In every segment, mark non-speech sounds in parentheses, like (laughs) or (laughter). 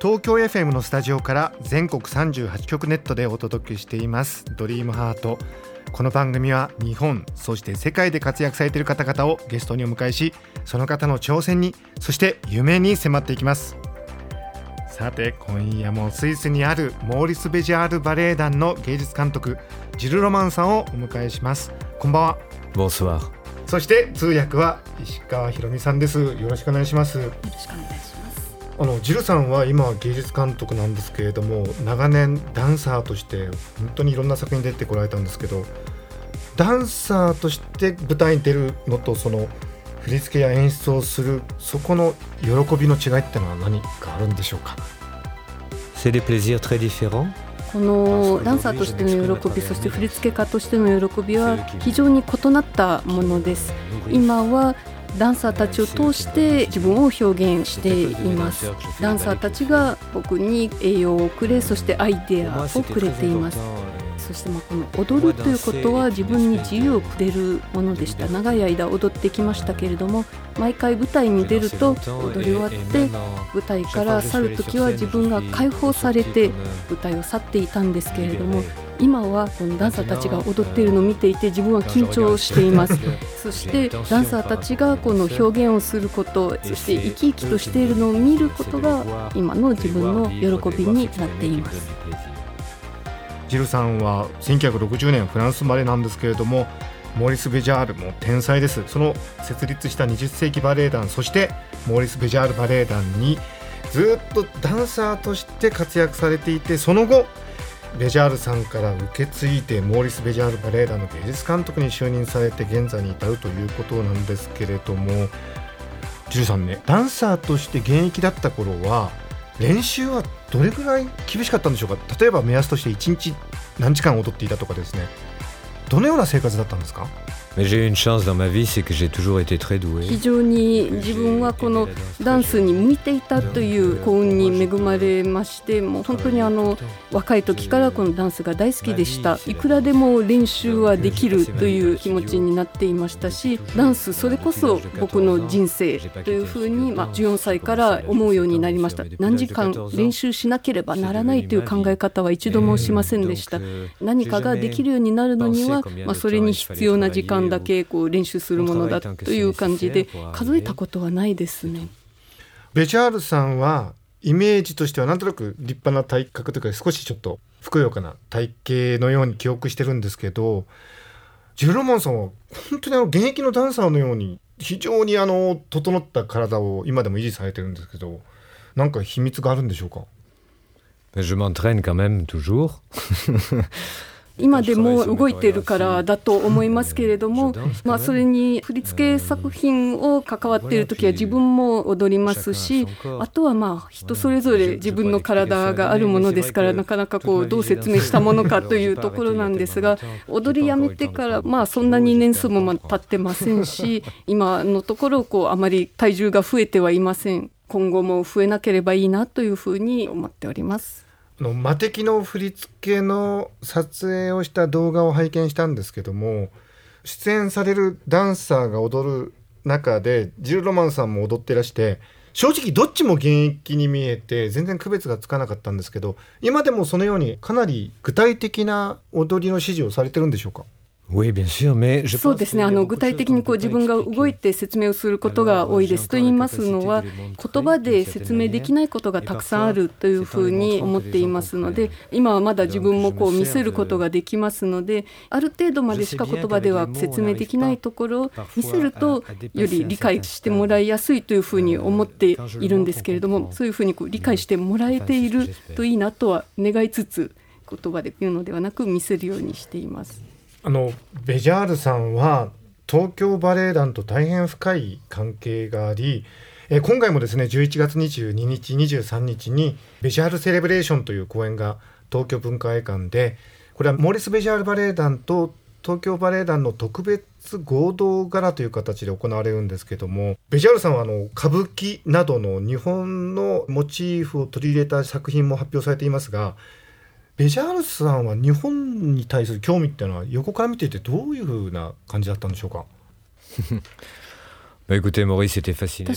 東京 FM のスタジオから全国38局ネットでお届けしています。ドリームハート。この番組は日本そして世界で活躍されている方々をゲストにお迎えしその方の挑戦にそして夢に迫っていきます。さて今夜もスイスにあるモーリス・ベジャールバレエ団の芸術監督ジル・ロマンさんをお迎えします。こんばんは。Bonsoir. そして通訳は石川ひろみさんです。よろしくお願いします。よろしくお願いします。あのジルさんは今芸術監督なんですけれども長年ダンサーとして本当にいろんな作品に出てこられたんですけどダンサーとして舞台に出るのとその振り付けや演出をするそこの喜びの違いってのは何かあるんでしょうか？このダンサーとしての喜び、そして振付家としての喜びは非常に異なったものです。今はダンサーたちを通して自分を表現しています。ダンサーたちが僕に栄養をくれ、そしてアイデアをくれています。そしてまあこの踊るということは自分に自由をくれるものでした長い間踊ってきましたけれども毎回舞台に出ると踊り終わって舞台から去る時は自分が解放されて舞台を去っていたんですけれども今はこのダンサーたちが踊っているのを見ていて自分は緊張しています。そしてダンサーたちがこの表現をすることそして生き生きとしているのを見ることが今の自分の喜びになっています。ジルさんは1960年フランス生まれなんですけれどもモーリス・ベジャールも天才です。その設立した20世紀バレエ団そしてモーリス・ベジャールバレエ団にずっとダンサーとして活躍されていてその後ベジャールさんから受け継いでモーリス・ベジャールバレエ団の芸術監督に就任されて現在に至るということなんですけれどもジルさんねダンサーとして現役だった頃は練習はどれぐらい厳しかったんでしょうか？例えば目安として1日何時間踊っていたとかですね。どのような生活だったんですか？Mais j'ai eu une chance dans ma vie, c'est que j'ai toujours été très 非 doué. 常に自分はこのダンスに向いていたという幸運に恵まれましてもう本当にあの若い時からこのダンスが大好きでしたいくらでも練習はできるという気持ちになっていましたしダンスそれこそ僕の人生というふうに、まあ、14歳から思うようになりました何時間練習しなければならないという考え方は一度もしませんでした何かができるようになるのには、まあ、それに必要な時間だけこう練習するものだという感じで数えたことはないですね。ベジャールさんはイメージとしてはなんとなく立派な体格というか少しちょっとふくよかな体型のように記憶してるんですけどジル・ロマンさんは本当にあの現役のダンサーのように非常にあの整った体を今でも維持されてるんですけどなんか秘密があるんでしょうか？Mais je m'entraîne quand même toujours. 今でも動いているからだと思いますけれども、まあ、それに振り付け作品を関わっている時は自分も踊りますしあとはまあ人それぞれ自分の体があるものですからなかなかこうどう説明したものかというところなんですが踊りやめてからまあそんなに年数も経ってませんし (laughs) 今のところこうあまり体重が増えてはいません。今後も増えなければいいなというふうに思っております。の魔敵の振り付けの撮影をした動画を拝見したんですけども出演されるダンサーが踊る中でジル・ロマンさんも踊ってらして正直どっちも現役に見えて全然区別がつかなかったんですけど今でもそのようにかなり具体的な踊りの指示をされてるんでしょうか？Oui, bien sûr, mais je そうですねあの具体的にこう自分が動いて説明をすることが多いですと言いますのは言葉で説明できないことがたくさんあるというふうに思っていますので今はまだ自分もこう見せることができますのである程度までしか言葉では説明できないところを見せるとより理解してもらいやすいというふうに思っているんですけれどもそういうふうにこう理解してもらえているといいなとは願いつつ言葉で言うのではなく見せるようにしています。あのベジャールさんは東京バレエ団と大変深い関係がありえー、今回もですね11月22日23日にベジャールセレブレーションという公演が東京文化会館でこれはモーリス・ベジャールバレエ団と東京バレエ団の特別合同柄という形で行われるんですけどもベジャールさんはあの歌舞伎などの日本のモチーフを取り入れた作品も発表されていますがベジャールさんは日本に対する興味っていうのは横から見ていてどういうふうな感じだったんでしょうか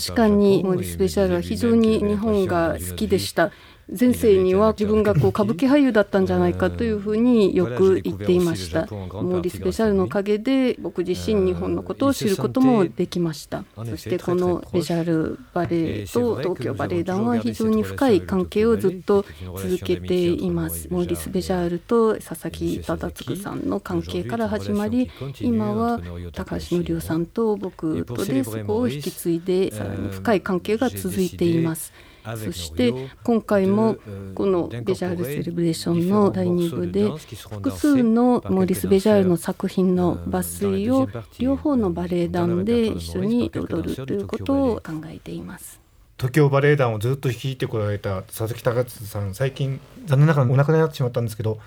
確かにモーリス・ベジャールは非常に日本が好きでした。前世には自分がこう歌舞伎俳優だったんじゃないかというふうによく言っていました。モーリス・ベジャールのおかげで僕自身日本のことを知ることもできました。そしてこのベジャールバレエと東京バレエ団は非常に深い関係をずっと続けています。モーリス・ベジャールと佐々木忠次さんの関係から始まり今は高橋則夫さんと僕とでそこを引き継いでさらに深い関係が続いています。そして今回もこのベジャールセレブレーションの第2部で複数のモーリス・ベジャールの作品の抜粋を両方のバレエ団で一緒に踊るということを考えています。東京バレエ団をずっと率いてこられた佐々木隆さん最近残念ながらお亡くなりになってしまったんですけど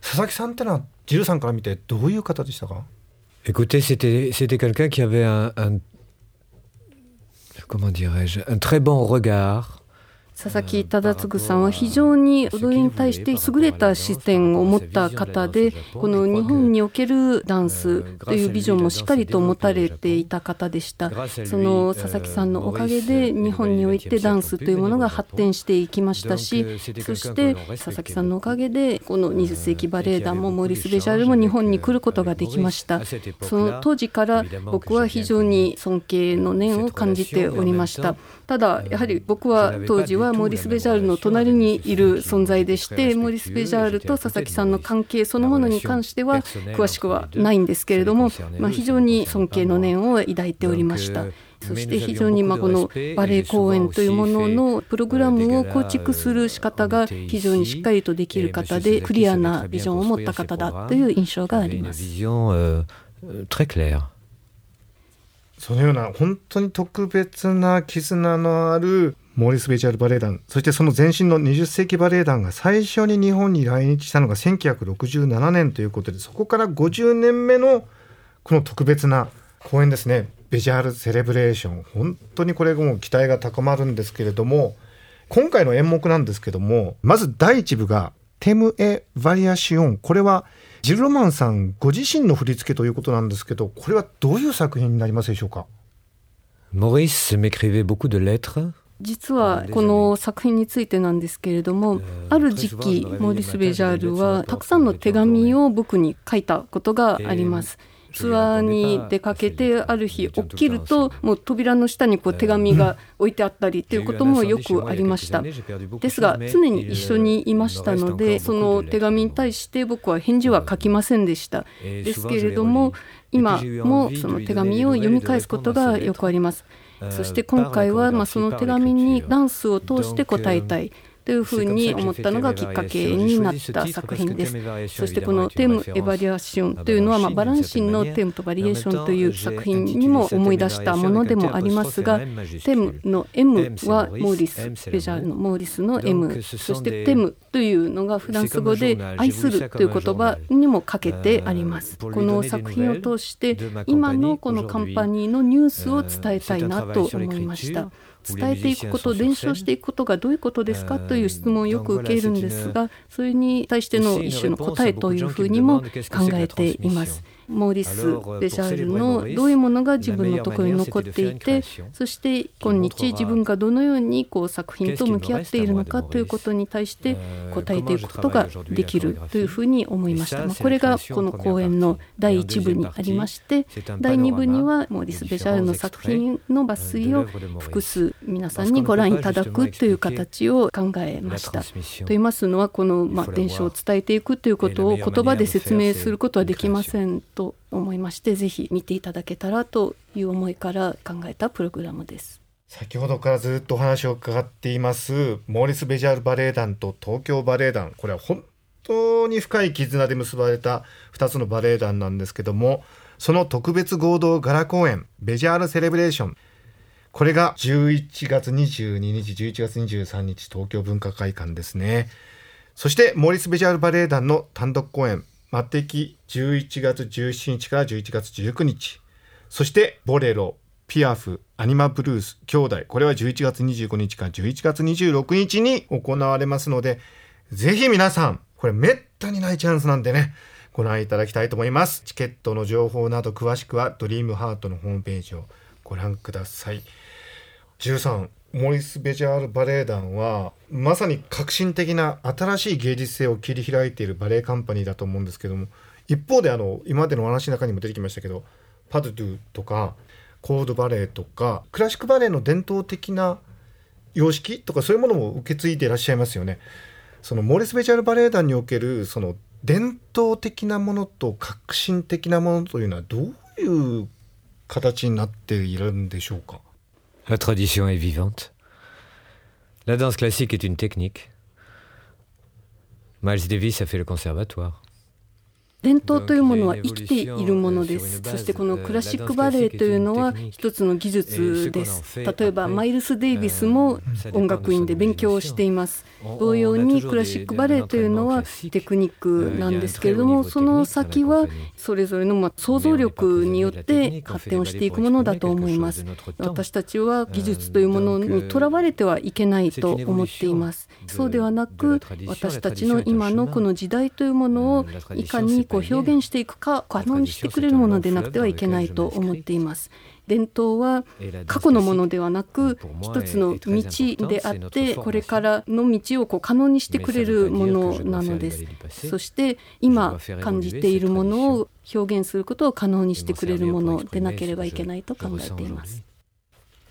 佐々木さんってのはジルさんから見てどういう方でしたか？Écoutez, c'était, c'était quelqu'un qui avait un, un comment dirais-je, un très bon regard 佐々木忠次さんは非常に踊りに対して優れた視点を持った方でこの日本におけるダンスというビジョンもしっかりと持たれていた方でした。その佐々木さんのおかげで日本においてダンスというものが発展していきましたしそして佐々木さんのおかげでこの20世紀バレエ団もモーリス・ベジャールも日本に来ることができました。その当時から僕は非常に尊敬の念を感じておりました。ただやはり僕は当時はモーリス・ベジャールの隣にいる存在でしてモーリス・ベジャールと佐々木さんの関係そのものに関しては詳しくはないんですけれども、まあ、非常に尊敬の念を抱いておりました。そして非常にまあこのバレエ公演というもののプログラムを構築する仕方が非常にしっかりとできる方でクリアなビジョンを持った方だという印象があります。そのような本当に特別な絆のあるモーリス・ベジャルバレエ団そしてその前身の20世紀バレエ団が最初に日本に来日したのが1967年ということでそこから50年目のこの特別な公演ですねベジャール・セレブレーション本当にこれも期待が高まるんですけれども今回の演目なんですけどもまず第1部がテム・エ・バリアシオン。これはジル・ロマンさんご自身の振り付けということなんですけどこれはどういう作品になりますでしょうか？モリス m'écrivait beaucoup de lettres. 実はこの作品についてなんですけれどもある時期モーリス・ベジャールはたくさんの手紙を僕に書いたことがあります。ツアーに出かけてある日起きるともう扉の下にこう手紙が置いてあったりということもよくありました。ですが常に一緒にいましたのでその手紙に対して僕は返事は書きませんでした。ですけれども今もその手紙を読み返すことがよくありますそして今回はまその手紙にダンスを通して答えたい。というふうに思ったのがきっかけになった作品です。そしてこのテーム・エバリアションというのは、まあ、バランシンのテームとバリエーションという作品にも思い出したものでもありますが、テームの M はモーリス・ベジャールのモーリスの M、そしてテムというのがフランス語で愛するという言葉にもかけてあります。この作品を通して今のこのカンパニーのニュースを伝えたいなと思いました。伝えていくこと伝承していくことがどういうことですかという質問をよく受けるんですがそれに対しての一種の答えというふうにも考えています。モーリス・ベジャールのどういうものが自分のところに残っていてそして今日自分がどのようにこう作品と向き合っているのかということに対して答えていくことができるというふうに思いました、まあ、これがこの講演の第1部にありまして第2部にはモーリス・ベジャールの作品の抜粋を複数皆さんにご覧いただくという形を考えました。と言いますのはこのまあ伝承を伝えていくということを言葉で説明することはできませんと思いましてぜひ見ていただけたらという思いから考えたプログラムです。先ほどからずっとお話を伺っていますモーリス・ベジャールバレエ団と東京バレエ団。これは本当に深い絆で結ばれた2つのバレエ団なんですけどもその特別合同ガラ公演ベジャールセレブレーション。これが11月22日11月23日東京文化会館ですね。そしてモーリス・ベジャールバレエ団の単独公演「マテキ」11月17日から11月19日そしてボレロピアフ、アニマブルース、兄弟、これは11月25日から11月26日に行われますので、ぜひ皆さん、これめったにないチャンスなんでね、ご覧いただきたいと思います。チケットの情報など詳しくはドリームハートのホームページをご覧ください。13、モリス・ベジャール・バレエ団はまさに革新的な新しい芸術性を切り開いているバレエカンパニーだと思うんですけども一方であの今までのお話の中にも出てきましたけどパドゥドゥとかコードバレエとかクラシックバレエの伝統的な様式とかそういうものも受け継いでいらっしゃいますよね。そのモーリス・ベジャール・バレエ団におけるその伝統的なものと革新的なものというのはどういう形になっているんでしょうか？La tradition est vivante. La danse classique est une technique. Miles Davis a fait le conservatoire. 伝統というものは生きているものです。そしてこのクラシックバレエというのは一つの技術です。例えばマイルス・デイビスも音楽院で勉強をしています。同様にクラシックバレエというのはテクニックなんですけれども、その先はそれぞれのま想像力によって発展をしていくものだと思います。私たちは技術というものにとらわれてはいけないと思っています。そうではなく私たちの今のこの時代というものをいかにこう表現していくか可能にしてくれるものでなくてはいけないと思っています。伝統は過去のものではなく一つの道であってこれからの道をこう可能にしてくれるものなのです。そして今感じているものを表現することを可能にしてくれるものでなければいけないと考えています。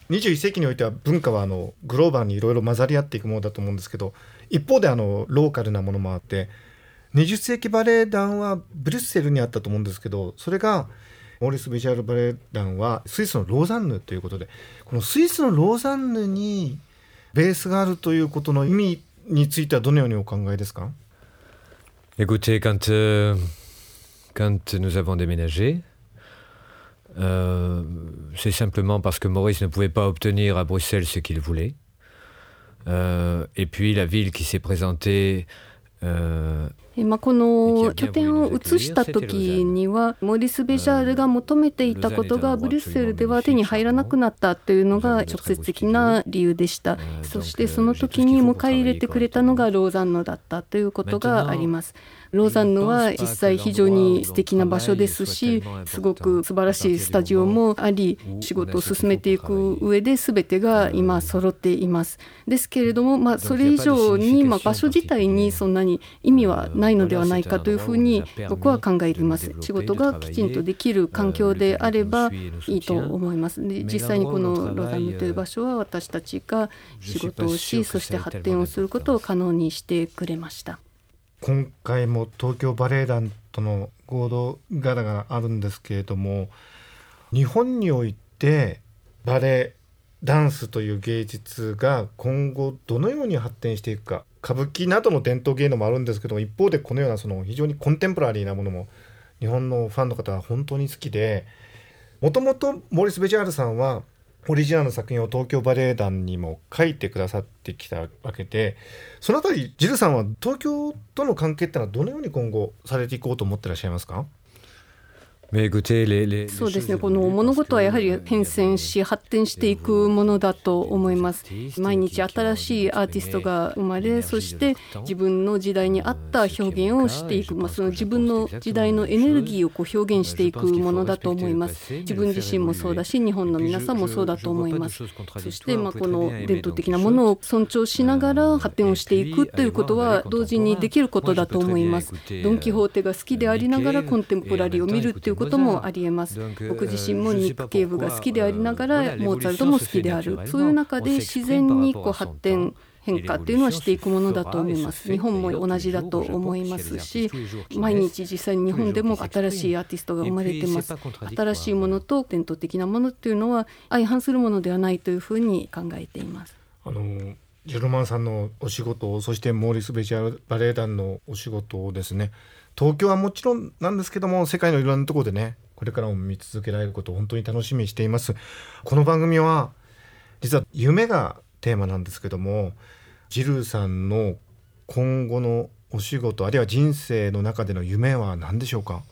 21世紀においては文化はあのグローバルにいろいろ混ざり合っていくものだと思うんですけど一方であのローカルなものもあって20世紀バレエ団はブリュッセルにあったと思うんですけどそれがモーリス・ビジュアル・バレエ団はスイスのローザンヌということでこのスイスのローザンヌにベースがあるということの意味についてはどのようにお考えですか Écoutez, quand, euh, quand nous avons déménagé, euh, c'est simplement parce que Maurice ne pouvait pas obtenir à Bruxelles ce qu'il voulait. Euh, et puis la ville qui s'est présentée euh, まあ、この拠点を移した時にはモーリス・ベジャールが求めていたことがブリュッセルでは手に入らなくなったというのが直接的な理由でした。そしてその時に迎え入れてくれたのがローザンヌだったということがありますローザンヌは実際非常に素敵な場所ですしすごく素晴らしいスタジオもあり仕事を進めていく上で全てが今揃っています。ですけれども、まあ、それ以上に、まあ、場所自体にそんなに意味はないのではないかというふうに僕は考えています。仕事がきちんとできる環境であればいいと思います。で実際にこのローザンヌという場所は私たちが仕事をしそして発展をすることを可能にしてくれました今回も東京バレエ団との合同柄があるんですけれども日本においてバレエダンスという芸術が今後どのように発展していくか歌舞伎などの伝統芸能もあるんですけども一方でこのようなその非常にコンテンポラリーなものも日本のファンの方は本当に好きでもともとモーリス・ベジャールさんはオリジナルの作品を東京バレエ団にも書いてくださってきたわけでそのあたりジルさんは東京との関係ってのはどのように今後されていこうと思ってらっしゃいますか？そうですね。この物事はやはり変遷し発展していくものだと思います。毎日新しいアーティストが生まれそして自分の時代に合った表現をしていく、まあ、その自分の時代のエネルギーをこう表現していくものだと思います。自分自身もそうだし日本の皆さんもそうだと思います。そしてまあこの伝統的なものを尊重しながら発展をしていくということは同時にできることだと思います。ドン・キホーテが好きでありながらコンテンポラリーを見るっていうこともありえます。僕自身もニック・ケーブが好きでありながらモーツァルトも好きである。そういう中で自然にこう発展変化っていうのはしていくものだと思います。日本も同じだと思いますし毎日実際に日本でも新しいアーティストが生まれてます。新しいものと伝統的なものっていうのは相反するものではないというふうに考えています。あのジェロマンさんのお仕事そしてモーリス・ベジャーバレエ団のお仕事をですね東京はもちろんなんですけども世界のいろんなところでねこれからも見続けられることを本当に楽しみにしていますこの番組は実は夢がテーマなんですけどもジルーさんの今後のお仕事あるいは人生の中での夢は何でしょうか？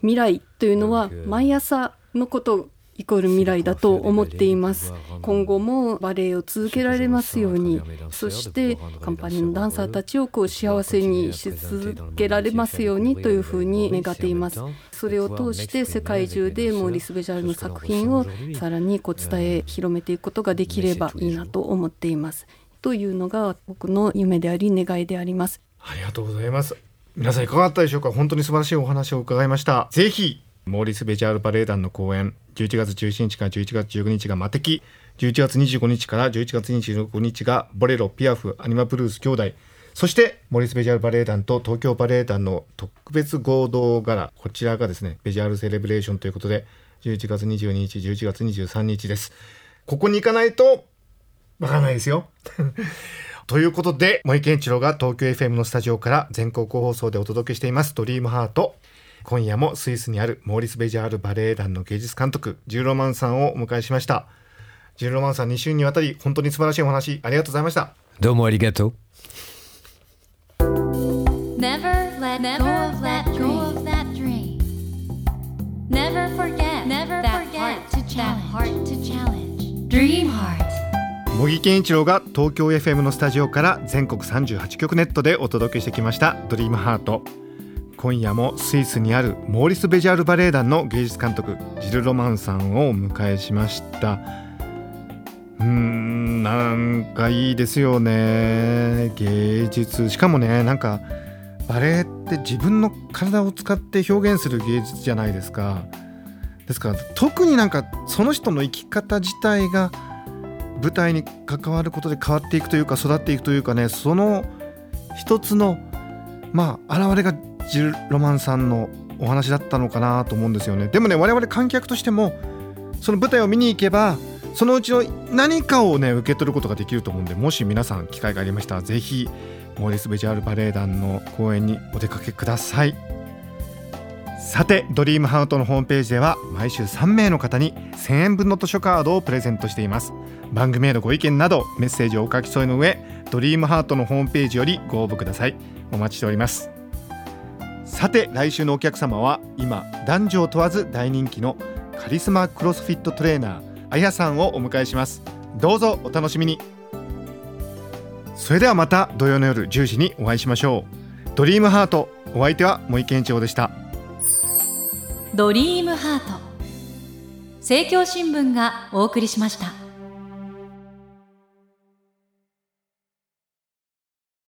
未来というのは毎朝のことイコール未来だと思っています。今後もバレエを続けられますようにそしてカンパニーのダンサーたちをこう幸せにし続けられますようにというふうに願っています。それを通して世界中でモーリス・ベジャルの作品をさらにこう伝え広めていくことができればいいなと思っています。というのが僕の夢であり願いであります。ありがとうございます。皆さんいかがだったでしょうか？本当に素晴らしいお話を伺いました。ぜひモーリス・ベジャールバレエ団の公演11月17日から11月19日がマテキ11月25日から11月26日がボレロピアフアニマブルース兄弟。そしてモーリス・ベジャールバレエ団と東京バレエ団の特別合同ガラこちらがですねベジャールセレブレーションということで11月22日11月23日です。ここに行かないとわからないですよ。(laughs) ということで森健一郎が東京 FM のスタジオから全国放送でお届けしています「ドリームハート。今夜もスイスにあるモーリス・ベジャールバレエ団の芸術監督ジューロマンさんをお迎えしましたジューロマンさん2週にわたり本当に素晴らしいお話ありがとうございましたどうもありがとう。Never let go of that dream. Never forget that heart to challenge. Dream heart. 茂木健一郎が東京 FM のスタジオから全国38局ネットでお届けしてきました「ドリームハート今夜もスイスにあるモーリス・ベジャールバレエ団の芸術監督ジル・ロマンさんをお迎えしました。うんなんかいいですよね。芸術。しかもねなんかバレエって自分の体を使って表現する芸術じゃないですか。ですから特になんかその人の生き方自体が舞台に関わることで変わっていくというか育っていくというかねその一つのまあ現れがジル・ロマンさんのお話だったのかなと思うんですよね。でもね我々観客としてもその舞台を見に行けばそのうちの何かをね受け取ることができると思うんでもし皆さん機会がありましたらぜひモーリス・ベジャールバレエ団の公演にお出かけください。さてドリームハートのホームページでは毎週3名の方に1000円分の図書カードをプレゼントしています。番組へのご意見などメッセージをお書き添えの上ドリームハートのホームページよりご応募ください。お待ちしております。さて来週のお客様は今男女を問わず大人気のカリスマクロスフィットトレーナーあやさんをお迎えします。どうぞお楽しみに。それではまた土曜の夜10時にお会いしましょう。ドリームハートお相手は森健一郎でした。ドリームハート。政教新聞がお送りしました。